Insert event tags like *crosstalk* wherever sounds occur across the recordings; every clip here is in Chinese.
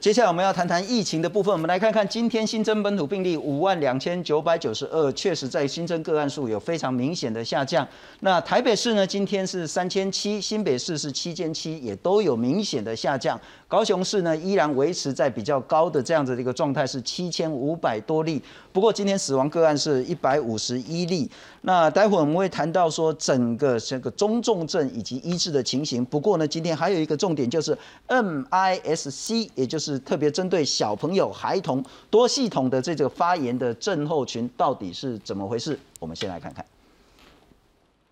接下来我们要谈谈疫情的部分。我们来看看今天新增本土病例五万两千九百九十二，确实在新增个案数有非常明显的下降。那台北市呢，今天是三千七，新北市是七千七，也都有明显的下降。高雄市呢，依然维持在比较高的这样子的一个状态，是七千五百多例。不过今天死亡个案是一百五十一例。那待会我们会谈到说整个这个中重症以及医治的情形。不过呢，今天还有一个重点就是 MISC，也就是是特别针对小朋友、孩童多系统的这个发炎的症候群到底是怎么回事？我们先来看看。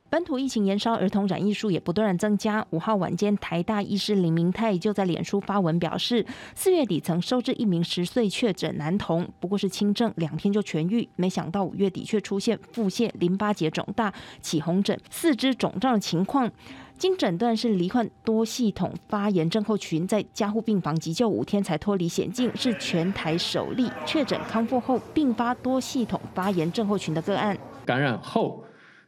本土疫情延烧，儿童染疫数也不断增加。五号晚间，台大医师林明泰就在脸书发文表示，四月底曾收治一名十岁确诊男童，不过是轻症，两天就痊愈。没想到五月底却出现腹泻、淋巴结肿大、起红疹、四肢肿胀的情况。经诊断是罹患多系统发炎症候群，在加护病房急救五天才脱离险境，是全台首例确诊康复后并发多系统发炎症候群的个案。感染后。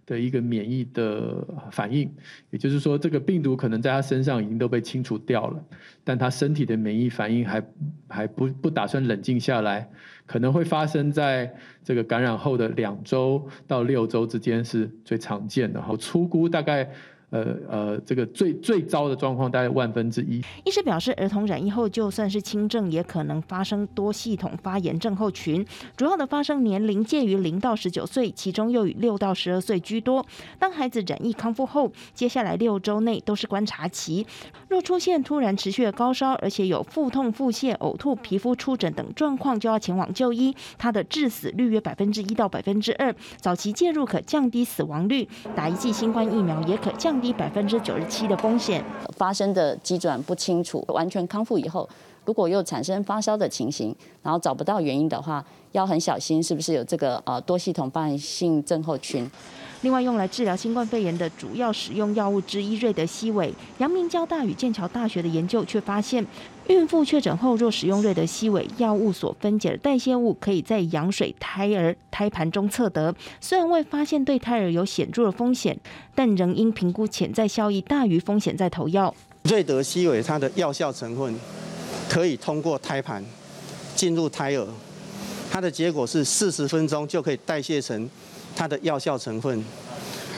的一个免疫的反应，也就是说，这个病毒可能在他身上已经都被清除掉了，但他身体的免疫反应还还不不打算冷静下来，可能会发生在这个感染后的两周到六周之间是最常见的，然后粗估大概。呃呃，这个最最糟的状况大概万分之一。医师表示，儿童染疫后就算是轻症，也可能发生多系统发炎症候群，主要的发生年龄介于零到十九岁，其中又以六到十二岁居多。当孩子染疫康复后，接下来六周内都是观察期，若出现突然持续的高烧，而且有腹痛、腹泻、呕吐、皮肤出疹等状况，就要前往就医。它的致死率约百分之一到百分之二，早期介入可降低死亡率，打一剂新冠疫苗也可降。低百分之九十七的风险发生的急转不清楚，完全康复以后，如果又产生发烧的情形，然后找不到原因的话，要很小心是不是有这个呃多系统发炎性症候群。另外，用来治疗新冠肺炎的主要使用药物之一瑞德西韦，阳明交大与剑桥大学的研究却发现，孕妇确诊后若使用瑞德西韦药物所分解的代谢物，可以在羊水胎儿胎盘中测得。虽然未发现对胎儿有显著的风险，但仍应评估潜在效益大于风险再投药。瑞德西韦它的药效成分可以通过胎盘进入胎儿，它的结果是四十分钟就可以代谢成。它的药效成分，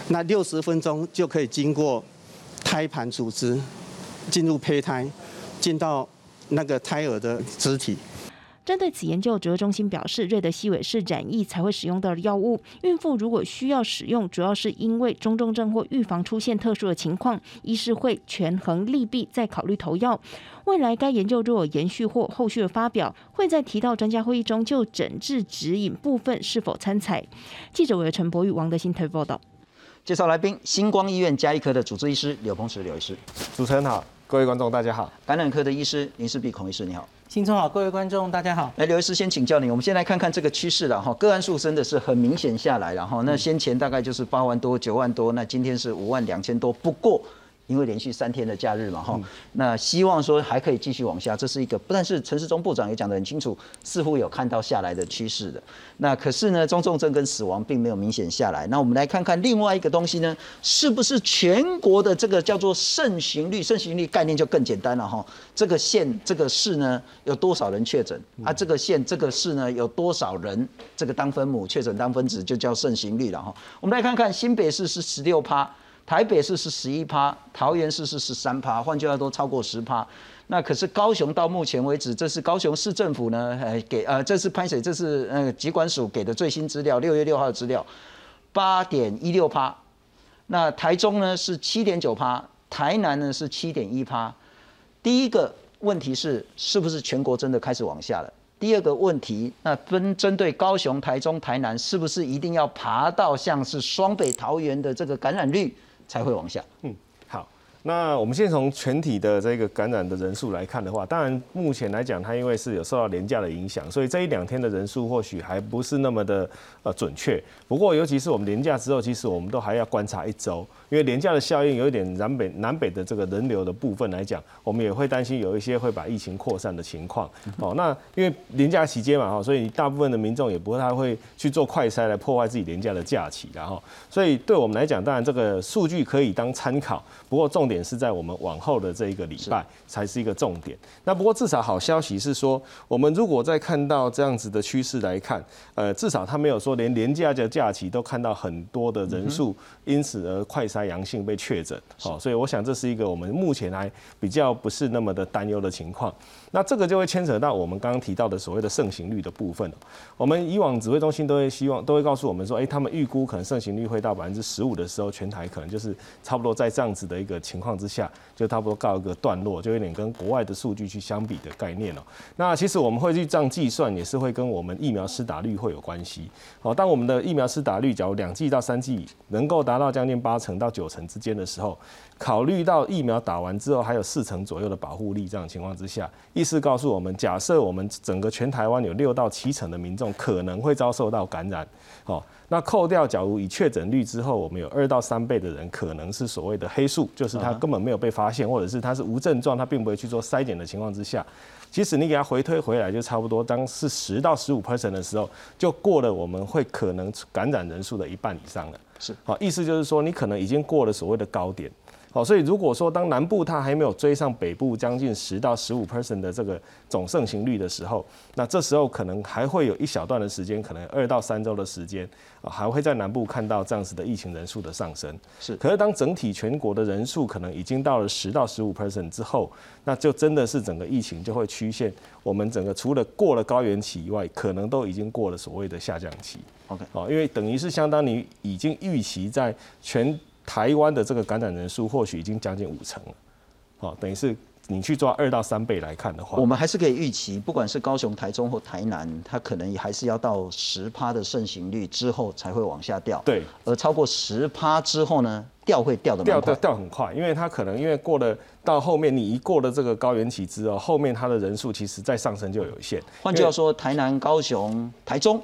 那六十分钟就可以经过胎盘组织进入胚胎，进到那个胎儿的肢体。针对此研究，指挥中心表示，瑞德西韦是染疫才会使用到的药物。孕妇如果需要使用，主要是因为中重症或预防出现特殊的情况，医师会权衡利弊再考虑投药。未来该研究若有延续或后续的发表，会在提到专家会议中就诊治指引部分是否参采。记者为陈博宇、王德新台报道。介绍来宾：星光医院加医科的主治医师刘鹏池刘医师。主持人好，各位观众大家好。感染科的医师林世碧孔医师你好。新春好，各位观众，大家好。来，刘医师先请教你，我们先来看看这个趋势了哈。个案数真的是很明显下来，了哈那先前大概就是八万多、九万多，那今天是五万两千多。不过。因为连续三天的假日嘛，哈，那希望说还可以继续往下，这是一个，但是陈世忠部长也讲得很清楚，似乎有看到下来的趋势的。那可是呢，中重症跟死亡并没有明显下来。那我们来看看另外一个东西呢，是不是全国的这个叫做盛行率？盛行率概念就更简单了哈。这个县这个市呢有多少人确诊啊？这个县这个市呢有多少人这个当分母确诊当分子就叫盛行率了哈。我们来看看新北市是十六趴。台北市是十一趴，桃园市是十三趴，换句话说超过十趴。那可是高雄到目前为止，这是高雄市政府呢，呃给呃这是潘水，这是呃疾管署给的最新资料，六月六号的资料，八点一六趴。那台中呢是七点九趴，台南呢是七点一趴。第一个问题是，是不是全国真的开始往下了？第二个问题，那分针对高雄、台中、台南，是不是一定要爬到像是双北、桃园的这个感染率？才会往下。嗯，好，那我们先从全体的这个感染的人数来看的话，当然目前来讲，它因为是有受到廉价的影响，所以这一两天的人数或许还不是那么的呃准确。不过，尤其是我们廉价之后，其实我们都还要观察一周。因为廉价的效应有一点南北南北的这个人流的部分来讲，我们也会担心有一些会把疫情扩散的情况。哦，那因为廉价期间嘛，哈，所以大部分的民众也不太会去做快筛来破坏自己廉价的假期，然后，所以对我们来讲，当然这个数据可以当参考，不过重点。是在我们往后的这一个礼拜才是一个重点。那不过至少好消息是说，我们如果在看到这样子的趋势来看，呃，至少他没有说连廉价的假期都看到很多的人数因此而快筛阳性被确诊，好，所以我想这是一个我们目前来比较不是那么的担忧的情况。那这个就会牵扯到我们刚刚提到的所谓的盛行率的部分我们以往指挥中心都会希望都会告诉我们说，哎，他们预估可能盛行率会到百分之十五的时候，全台可能就是差不多在这样子的一个情况之下，就差不多告一个段落，就有点跟国外的数据去相比的概念哦。那其实我们会去这样计算，也是会跟我们疫苗施打率会有关系。好，当我们的疫苗施打率假如两剂到三剂能够达到将近八成到九成之间的时候。考虑到疫苗打完之后还有四成左右的保护力，这样情况之下，意思告诉我们，假设我们整个全台湾有六到七成的民众可能会遭受到感染，好，那扣掉假如以确诊率之后，我们有二到三倍的人可能是所谓的黑数，就是他根本没有被发现，或者是他是无症状，他并不会去做筛检的情况之下，其实你给他回推回来，就差不多当是十到十五 percent 的时候，就过了我们会可能感染人数的一半以上了。是，好，意思就是说你可能已经过了所谓的高点。好，所以如果说当南部它还没有追上北部将近十到十五 percent 的这个总盛行率的时候，那这时候可能还会有一小段的时间，可能二到三周的时间啊，还会在南部看到这样子的疫情人数的上升。是，可是当整体全国的人数可能已经到了十到十五 percent 之后，那就真的是整个疫情就会曲线，我们整个除了过了高原期以外，可能都已经过了所谓的下降期。OK，好，因为等于是相当于已经预期在全。台湾的这个感染人数或许已经将近五成了，好，等于是你去抓二到三倍来看的话，我们还是可以预期，不管是高雄、台中或台南，它可能也还是要到十趴的盛行率之后才会往下掉。对，而超过十趴之后呢，掉会掉的掉掉掉很快，因为它可能因为过了到后面，你一过了这个高原期之后，后面它的人数其实再上升就有限。换句话说，台南、高雄、台中。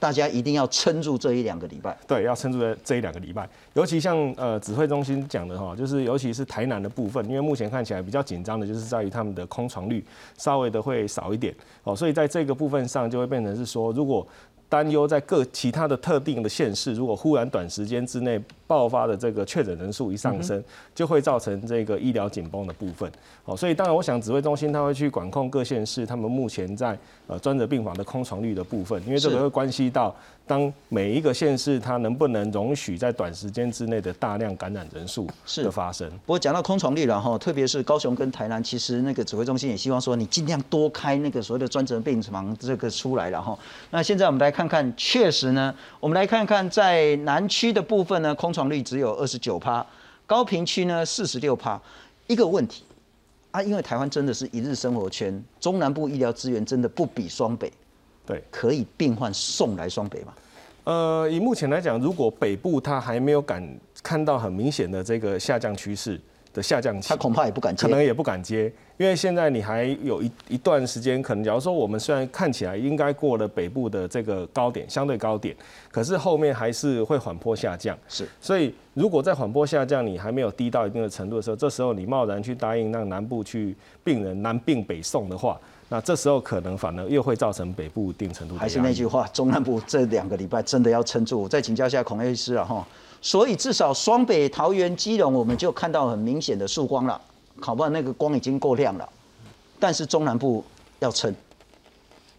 大家一定要撑住这一两个礼拜。对，要撑住这一两个礼拜。尤其像呃指挥中心讲的哈，就是尤其是台南的部分，因为目前看起来比较紧张的，就是在于他们的空床率稍微的会少一点哦，所以在这个部分上就会变成是说，如果担忧在各其他的特定的县市，如果忽然短时间之内爆发的这个确诊人数一上升，就会造成这个医疗紧绷的部分。好，所以当然我想指挥中心他会去管控各县市他们目前在呃专责病房的空床率的部分，因为这个会关系到。当每一个县市它能不能容许在短时间之内的大量感染人数的发生？不过讲到空床率了哈，特别是高雄跟台南，其实那个指挥中心也希望说你尽量多开那个所谓的专责病房这个出来了哈。那现在我们来看看看，确实呢，我们来看看在南区的部分呢，空床率只有二十九趴，高平区呢四十六趴。一个问题啊，因为台湾真的是一日生活圈，中南部医疗资源真的不比双北。对，可以病患送来双北吗？呃，以目前来讲，如果北部它还没有敢看到很明显的这个下降趋势的下降期，他恐怕也不敢接，可能也不敢接，因为现在你还有一一段时间，可能假如说我们虽然看起来应该过了北部的这个高点，相对高点，可是后面还是会缓坡下降。是，所以如果在缓坡下降，你还没有低到一定的程度的时候，这时候你贸然去答应让南部去病人南病北送的话。那这时候可能反而又会造成北部一定程度还是那句话，中南部这两个礼拜真的要撑住。再请教一下孔医师啊哈。所以至少双北、桃园、基隆，我们就看到很明显的曙光了。考不好那个光已经够亮了，但是中南部要撑。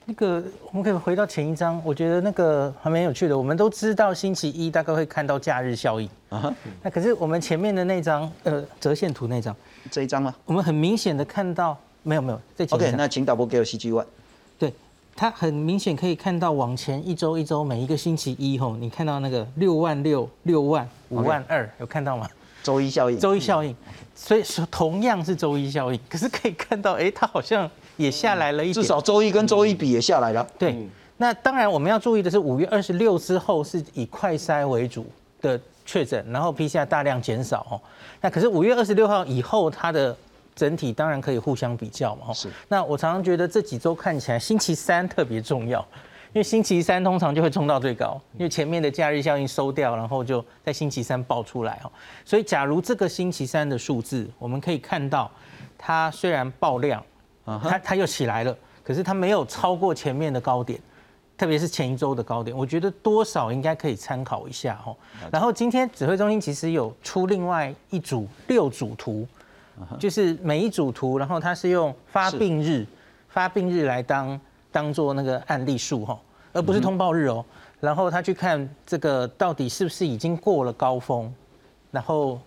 那个我们可以回到前一章，我觉得那个还蛮有趣的。我们都知道星期一大概会看到假日效应啊。那可是我们前面的那张呃折线图那张，这一张吗，我们很明显的看到。没有没有，在 OK，那请导播给我 CG One。对，它很明显可以看到往前一周一周每一个星期一吼，你看到那个六万六、六万、五万二，有看到吗？周一效应。周一效应，所以说同样是周一效应，可是可以看到，哎，它好像也下来了一点。至少周一跟周一比也下来了。对，那当然我们要注意的是，五月二十六之后是以快筛为主的确诊，然后 PCR 大量减少哦。那可是五月二十六号以后，它的整体当然可以互相比较嘛，是。那我常常觉得这几周看起来星期三特别重要，因为星期三通常就会冲到最高，因为前面的假日效应收掉，然后就在星期三爆出来哦。所以假如这个星期三的数字，我们可以看到它虽然爆量，它它又起来了，可是它没有超过前面的高点。特别是前一周的高点，我觉得多少应该可以参考一下哦。然后今天指挥中心其实有出另外一组六组图，就是每一组图，然后它是用发病日、发病日来当当做那个案例数哈，而不是通报日哦。然后他去看这个到底是不是已经过了高峰，然后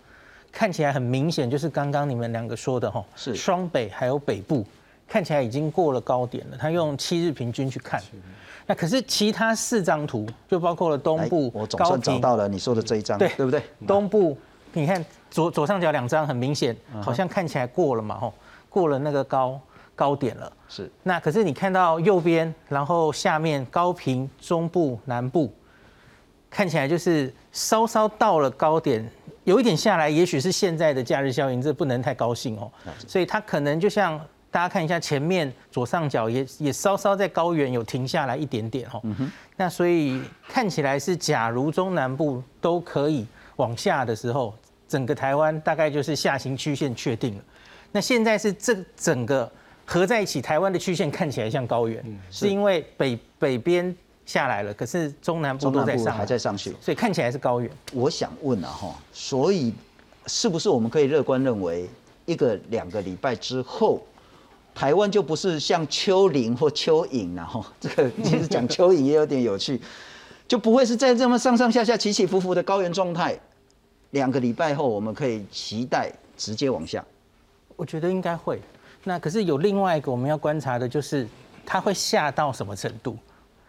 看起来很明显，就是刚刚你们两个说的哈，是双北还有北部看起来已经过了高点了。他用七日平均去看，那可是其他四张图就包括了东部我总算找到了你说的这一张，对对不对？东部你看左左上角两张很明显，好像看起来过了嘛吼，过了那个高高点了。是那可是你看到右边，然后下面高平、中部、南部，看起来就是稍稍到了高点，有一点下来，也许是现在的假日效应，这不能太高兴哦。所以它可能就像大家看一下前面左上角也也稍稍在高原有停下来一点点哦。那所以看起来是，假如中南部都可以往下的时候，整个台湾大概就是下行曲线确定了。那现在是这整个合在一起，台湾的曲线看起来像高原，是因为北北边下来了，可是中南部都在上来，还在上去。所以看起来是高原。我想问啊哈，所以是不是我们可以乐观认为，一个两个礼拜之后，台湾就不是像丘陵或蚯蚓然后这个其实讲蚯蚓也有点有趣，就不会是在这么上上下下起起伏伏的高原状态。两个礼拜后，我们可以期待直接往下。我觉得应该会。那可是有另外一个我们要观察的，就是它会下到什么程度？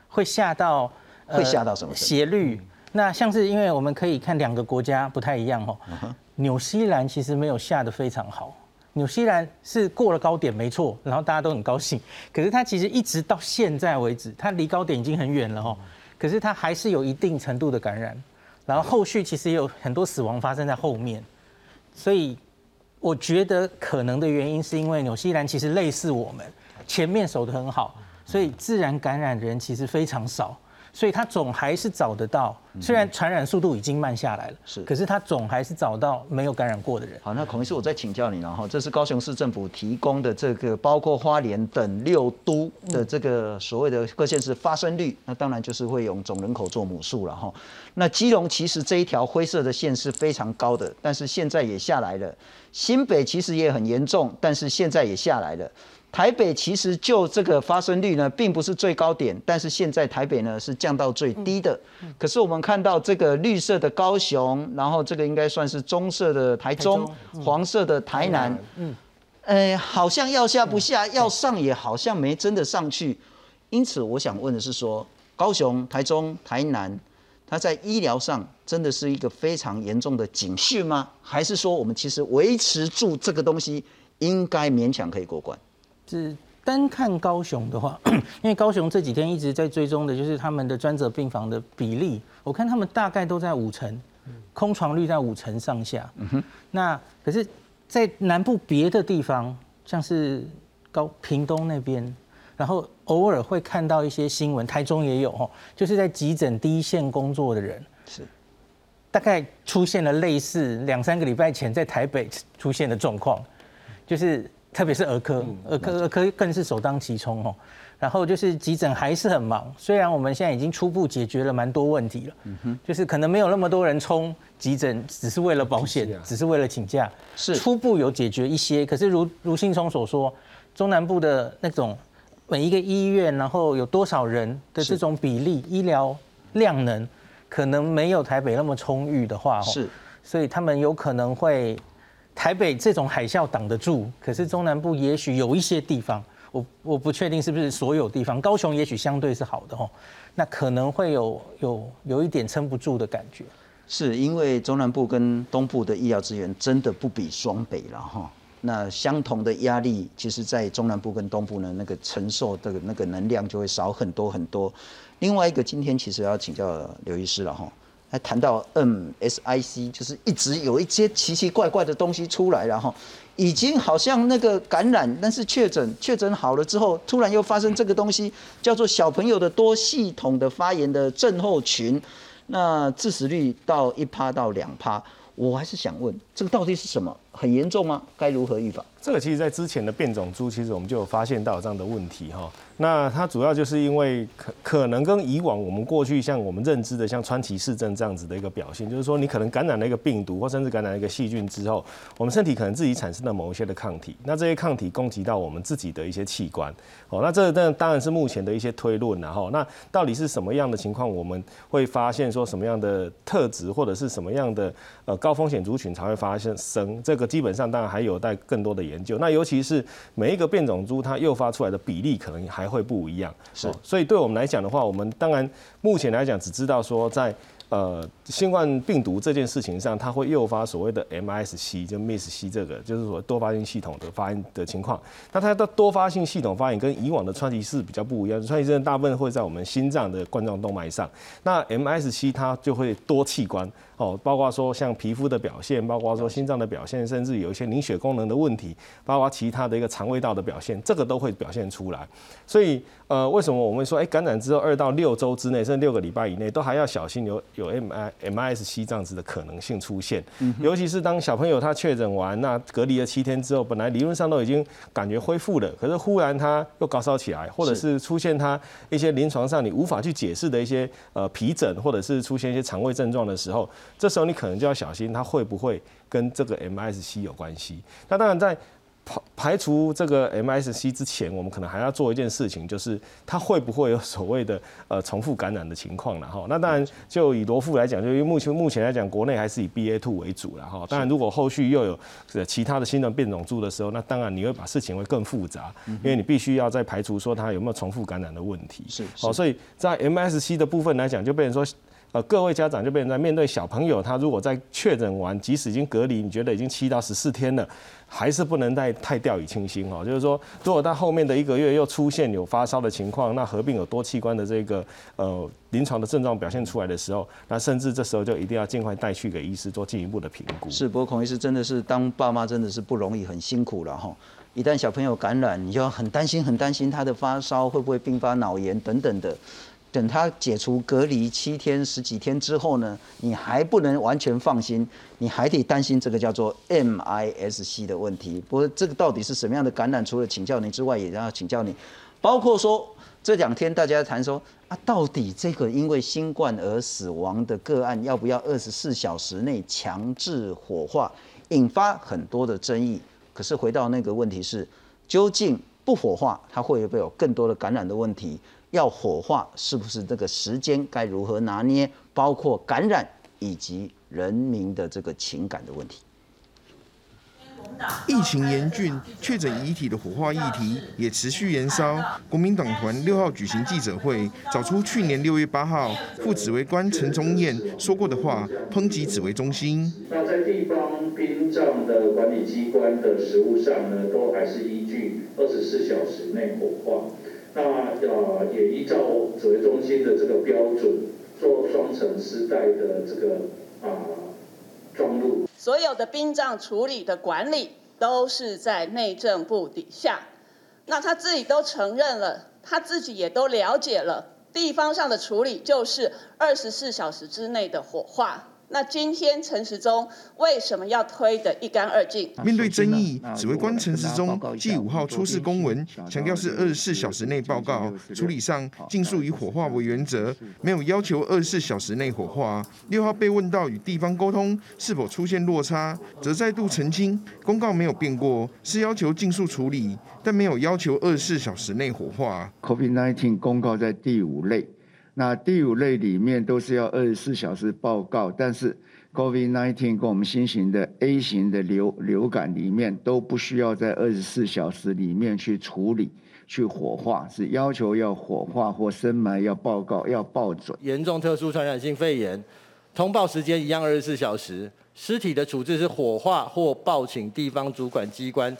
会下到、呃会下到什么斜率？那像是因为我们可以看两个国家不太一样哦。纽西兰其实没有下的非常好，纽西兰是过了高点没错，然后大家都很高兴。可是它其实一直到现在为止，它离高点已经很远了哦。可是它还是有一定程度的感染，然后后续其实也有很多死亡发生在后面，所以我觉得可能的原因是因为纽西兰其实类似我们，前面守得很好，所以自然感染人其实非常少，所以他总还是找得到，虽然传染速度已经慢下来了，是可是他总还是找到没有感染过的人。好，那孔医师，我再请教你了哈，这是高雄市政府提供的这个包括花莲等六都的这个所谓的各县市发生率，那当然就是会用总人口做母数了哈。那基隆其实这一条灰色的线是非常高的，但是现在也下来了。新北其实也很严重，但是现在也下来了。台北其实就这个发生率呢，并不是最高点，但是现在台北呢是降到最低的。可是我们看到这个绿色的高雄，然后这个应该算是棕色的台中，黄色的台南，嗯，呃，好像要下不下，要上也好像没真的上去。因此，我想问的是说，高雄、台中、台南，它在医疗上真的是一个非常严重的警讯吗？还是说我们其实维持住这个东西，应该勉强可以过关？是单看高雄的话，*coughs* 因为高雄这几天一直在追踪的就是他们的专责病房的比例，我看他们大概都在五成，空床率在五成上下。那可是，在南部别的地方，像是高屏东那边，然后偶尔会看到一些新闻，台中也有哦，就是在急诊第一线工作的人，是。大概出现了类似两三个礼拜前在台北出现的状况，就是特别是儿科，儿科儿科更是首当其冲哦。然后就是急诊还是很忙，虽然我们现在已经初步解决了蛮多问题了，就是可能没有那么多人冲急诊，只是为了保险，只是为了请假，是。初步有解决一些。可是如如信聪所说，中南部的那种每一个医院，然后有多少人的这种比例，医疗量能可能没有台北那么充裕的话，哦是，所以他们有可能会台北这种海啸挡得住，可是中南部也许有一些地方，我我不确定是不是所有地方，高雄也许相对是好的哦，那可能会有有有一点撑不住的感觉。是因为中南部跟东部的医疗资源真的不比双北了哈。那相同的压力，其实在中南部跟东部呢，那个承受的那个能量就会少很多很多。另外一个，今天其实要请教刘医师了哈，还谈到 MSIC，就是一直有一些奇奇怪怪的东西出来然后，已经好像那个感染，但是确诊确诊好了之后，突然又发生这个东西，叫做小朋友的多系统的发炎的症候群。那致死率到一趴到两趴，我还是想问，这个到底是什么？很严重吗？该如何预防？这个其实在之前的变种株，其实我们就有发现到这样的问题哈。那它主要就是因为可可能跟以往我们过去像我们认知的像川崎氏症这样子的一个表现，就是说你可能感染了一个病毒或甚至感染了一个细菌之后，我们身体可能自己产生了某一些的抗体，那这些抗体攻击到我们自己的一些器官，哦，那这这当然是目前的一些推论然后那到底是什么样的情况，我们会发现说什么样的特质或者是什么样的呃高风险族群才会发生生，这个基本上当然还有待更多的研究。那尤其是每一个变种株它诱发出来的比例可能还。还会不一样，是，所以对我们来讲的话，我们当然目前来讲只知道说在呃新冠病毒这件事情上，它会诱发所谓的 MSC，就 MSC 这个就是说多发性系统的发炎的情况。那它的多发性系统发炎跟以往的川崎氏比较不一样，川崎氏大部分会在我们心脏的冠状动脉上，那 MSC 它就会多器官。哦，包括说像皮肤的表现，包括说心脏的表现，甚至有一些凝血功能的问题，包括其他的一个肠胃道的表现，这个都会表现出来。所以，呃，为什么我们说，哎，感染之后二到六周之内，甚至六个礼拜以内，都还要小心有有 M I I M I S C 这样子的可能性出现。尤其是当小朋友他确诊完，那隔离了七天之后，本来理论上都已经感觉恢复了，可是忽然他又高烧起来，或者是出现他一些临床上你无法去解释的一些呃皮疹，或者是出现一些肠胃症状的时候。这时候你可能就要小心，他会不会跟这个 MIS C 有关系？那当然，在排排除这个 MSC 之前，我们可能还要做一件事情，就是它会不会有所谓的呃重复感染的情况了哈？那当然，就以罗富来讲，就因为目前目前来讲，国内还是以 BA two 为主了哈。当然，如果后续又有其他的新的变种株的时候，那当然你会把事情会更复杂，因为你必须要再排除说它有没有重复感染的问题。是，好，所以在 MSC 的部分来讲，就变成说。呃，各位家长就变成在面对小朋友，他如果在确诊完，即使已经隔离，你觉得已经七到十四天了，还是不能太太掉以轻心哦。就是说，如果他后面的一个月又出现有发烧的情况，那合并有多器官的这个呃临床的症状表现出来的时候，那甚至这时候就一定要尽快带去给医师做进一步的评估。是，不过孔医师真的是当爸妈真的是不容易，很辛苦了哈。一旦小朋友感染，你就很担心，很担心他的发烧会不会并发脑炎等等的。等他解除隔离七天十几天之后呢，你还不能完全放心，你还得担心这个叫做 MIS-C 的问题。不过这个到底是什么样的感染？除了请教您之外，也要请教你，包括说这两天大家谈说啊，到底这个因为新冠而死亡的个案要不要二十四小时内强制火化，引发很多的争议。可是回到那个问题是，究竟不火化，它会不会有更多的感染的问题？要火化，是不是这个时间该如何拿捏？包括感染以及人民的这个情感的问题。疫情严峻，确诊遗体的火化议题也持续延烧。国民党团六号举行记者会，找出去年六月八号副指挥官陈宗彦说过的话，抨击指挥中心。那在地方殡葬的管理机关的实务上呢，都还是依据二十四小时内火化。那呃，也依照指挥中心的这个标准，做双层丝带的这个啊装入。所有的殡葬处理的管理都是在内政部底下。那他自己都承认了，他自己也都了解了，地方上的处理就是二十四小时之内的火化。那今天陈时中为什么要推得一干二净？面对争议，指挥官陈时中继五号出示公文，强调是二十四小时内报告处理上尽速以火化为原则，没有要求二十四小时内火化。六号被问到与地方沟通是否出现落差，则再度澄清公告没有变过，是要求尽速处理，但没有要求二十四小时内火化。COVID-19 公告在第五类。那第五类里面都是要二十四小时报告，但是 COVID-19 跟我们新型的 A 型的流流感里面都不需要在二十四小时里面去处理、去火化，是要求要火化或深埋要报告要报准。严重特殊传染性肺炎，通报时间一样二十四小时，尸体的处置是火化或报请地方主管机关。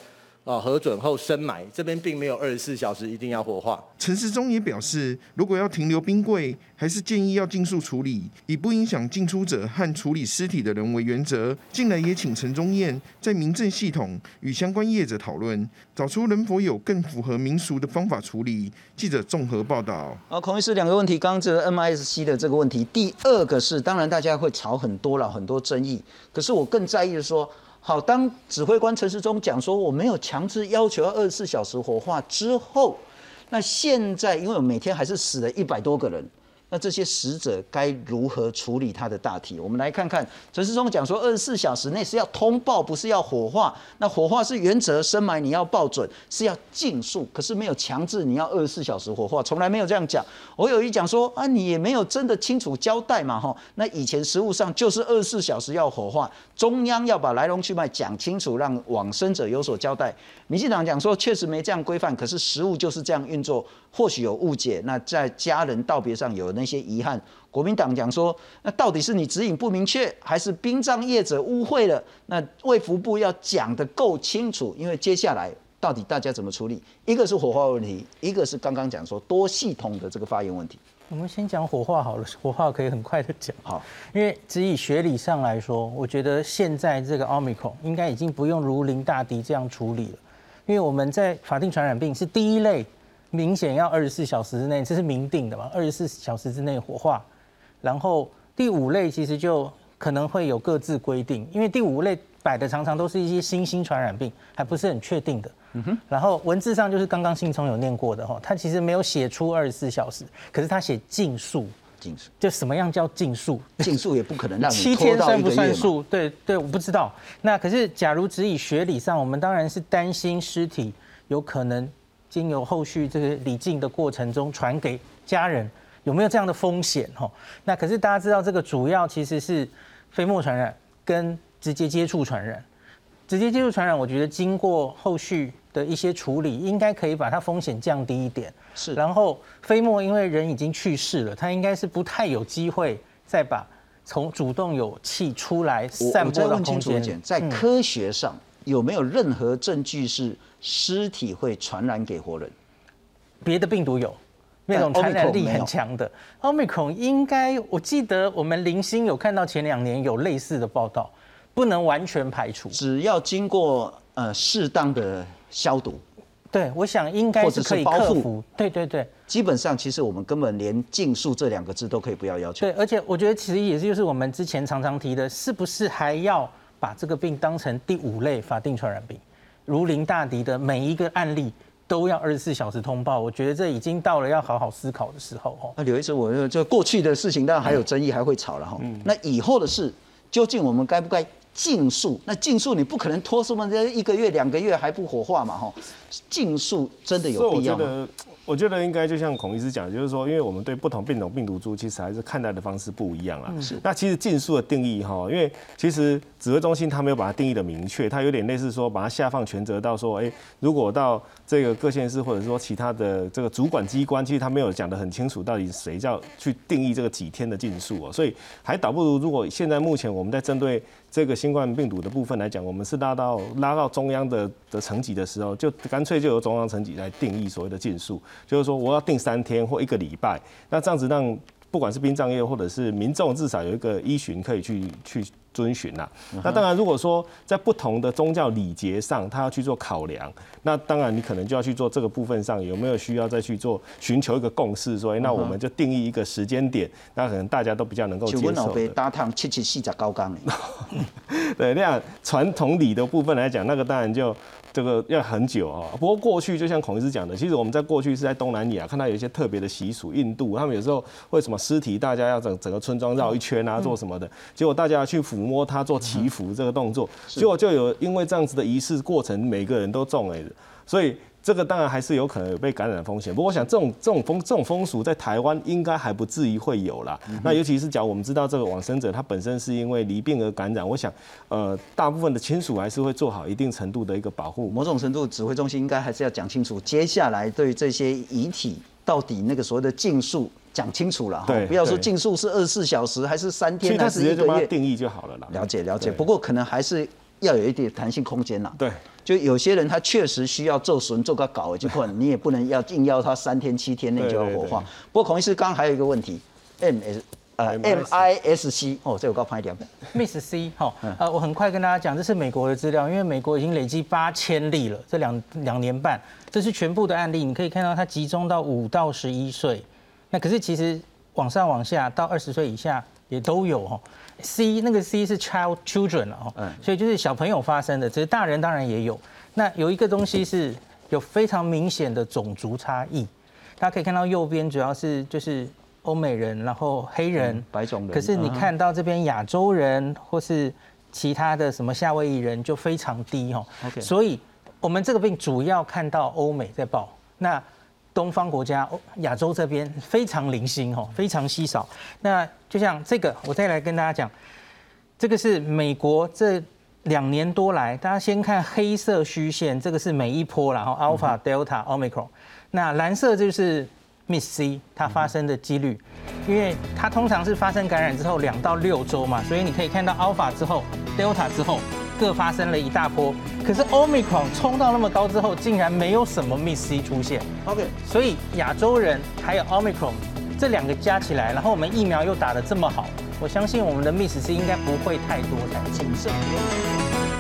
啊，核准后深埋，这边并没有二十四小时一定要火化。陈时中也表示，如果要停留冰柜，还是建议要尽速处理，以不影响进出者和处理尸体的人为原则。近来也请陈忠燕在民政系统与相关业者讨论，找出能否有更符合民俗的方法处理。记者综合报道。啊，孔医师两个问题，刚刚这个 MIS-C 的这个问题，第二个是，当然大家会吵很多了，很多争议。可是我更在意的说。好，当指挥官陈时中讲说我没有强制要求要二十四小时火化之后，那现在因为我每天还是死了一百多个人。那这些死者该如何处理他的大体？我们来看看陈世忠讲说，二十四小时内是要通报，不是要火化。那火化是原则，深埋你要报准，是要尽速，可是没有强制你要二十四小时火化，从来没有这样讲。我有一讲说啊，你也没有真的清楚交代嘛，哈。那以前实务上就是二十四小时要火化，中央要把来龙去脉讲清楚，让往生者有所交代。民进党讲说确实没这样规范，可是实务就是这样运作，或许有误解。那在家人道别上有。那些遗憾，国民党讲说，那到底是你指引不明确，还是殡葬业者误会了？那卫福部要讲的够清楚，因为接下来到底大家怎么处理？一个是火化问题，一个是刚刚讲说多系统的这个发言问题。我们先讲火化好了，火化可以很快的讲。好，因为只以学理上来说，我觉得现在这个奥密克戎应该已经不用如临大敌这样处理了，因为我们在法定传染病是第一类。明显要二十四小时之内，这是明定的嘛？二十四小时之内火化，然后第五类其实就可能会有各自规定，因为第五类摆的常常都是一些新兴传染病，还不是很确定的。嗯哼。然后文字上就是刚刚信聪有念过的哈，他其实没有写出二十四小时，可是他写尽数。禁数就什么样叫禁数？禁数也不可能让你 *laughs* 七天算不算数？对对，我不知道。那可是假如只以学理上，我们当然是担心尸体有可能。经由后续这个礼敬的过程中传给家人，有没有这样的风险？哈，那可是大家知道，这个主要其实是飞沫传染跟直接接触传染。直接接触传染，我觉得经过后续的一些处理，应该可以把它风险降低一点。是，然后飞沫因为人已经去世了，它应该是不太有机会再把从主动有气出来散播到空间。在科学上有没有任何证据是？尸体会传染给活人，别的病毒有那种传染力很强的。奥密克戎应该，我记得我们零星有看到前两年有类似的报道，不能完全排除。只要经过呃适当的消毒，对，我想应该是可以克服。对对对，基本上其实我们根本连禁术这两个字都可以不要要求。对，而且我觉得其实也是就是我们之前常常提的，是不是还要把这个病当成第五类法定传染病？如临大敌的每一个案例都要二十四小时通报，我觉得这已经到了要好好思考的时候哦。那刘医生，我就过去的事情当然还有争议，还会吵了哈。那以后的事，究竟我们该不该禁速？那禁速你不可能拖什么这一个月、两个月还不火化嘛哈？禁速真的有必要吗？我觉得应该就像孔医师讲，就是说，因为我们对不同病种病毒株，其实还是看待的方式不一样啦。是。那其实禁速的定义哈，因为其实指挥中心他没有把它定义的明确，它有点类似说把它下放权责到说，哎，如果到这个各县市或者说其他的这个主管机关，其实他没有讲得很清楚，到底谁叫去定义这个几天的禁速哦。所以还倒不如，如果现在目前我们在针对这个新冠病毒的部分来讲，我们是拉到拉到中央的的层级的时候，就干脆就由中央层级来定义所谓的禁数。就是说，我要定三天或一个礼拜，那这样子让不管是殡葬业或者是民众，至少有一个依循可以去去遵循呐。那当然，如果说在不同的宗教礼节上，他要去做考量，那当然你可能就要去做这个部分上有没有需要再去做寻求一个共识，说，哎，那我们就定义一个时间点，那可能大家都比较能够接受。就我搭烫七七细在高岗对，那样传统礼的部分来讲，那个当然就。这个要很久啊，不过过去就像孔医师讲的，其实我们在过去是在东南亚看到有一些特别的习俗，印度他们有时候会什么尸体大家要整整个村庄绕一圈啊，做什么的，结果大家去抚摸它做祈福这个动作，结果就有因为这样子的仪式过程，每个人都中了，所以。这个当然还是有可能有被感染的风险，不过我想这种这种风这种风俗在台湾应该还不至于会有啦。那尤其是讲我们知道这个往生者他本身是因为离病而感染，我想呃大部分的亲属还是会做好一定程度的一个保护。某种程度指挥中心应该还是要讲清楚，接下来对这些遗体到底那个所谓的禁术讲清楚了哈，不要说禁术是二十四小时还是三天还是一个月，定义就好了啦。了解了解，不过可能还是要有一点弹性空间啦。对。就有些人他确实需要做损做个搞就困，你也不能要硬要他三天七天内就要火化。不过孔医师刚刚还有一个问题，M S 呃 M I S C 哦，这我高拍一点。Miss C 哈呃，我很快跟大家讲，这是美国的资料，因为美国已经累积八千例了，这两两年半，这是全部的案例，你可以看到它集中到五到十一岁，那可是其实往上往下到二十岁以下也都有哦。C 那个 C 是 child children 哦，所以就是小朋友发生的，只是大人当然也有。那有一个东西是有非常明显的种族差异，大家可以看到右边主要是就是欧美人，然后黑人、白种人。可是你看到这边亚洲人或是其他的什么夏威夷人就非常低哦。OK，所以我们这个病主要看到欧美在报，那东方国家亚洲这边非常零星哦，非常稀少。那就像这个，我再来跟大家讲，这个是美国这。两年多来，大家先看黑色虚线，这个是每一波，然后 alpha、delta、omicron。那蓝色就是 miss C 它发生的几率，因为它通常是发生感染之后两到六周嘛，所以你可以看到 alpha 之后、delta 之后各发生了一大波。可是 omicron 冲到那么高之后，竟然没有什么 miss C 出现。OK，所以亚洲人还有 omicron 这两个加起来，然后我们疫苗又打得这么好。我相信我们的 miss C 应该不会太多才谨慎。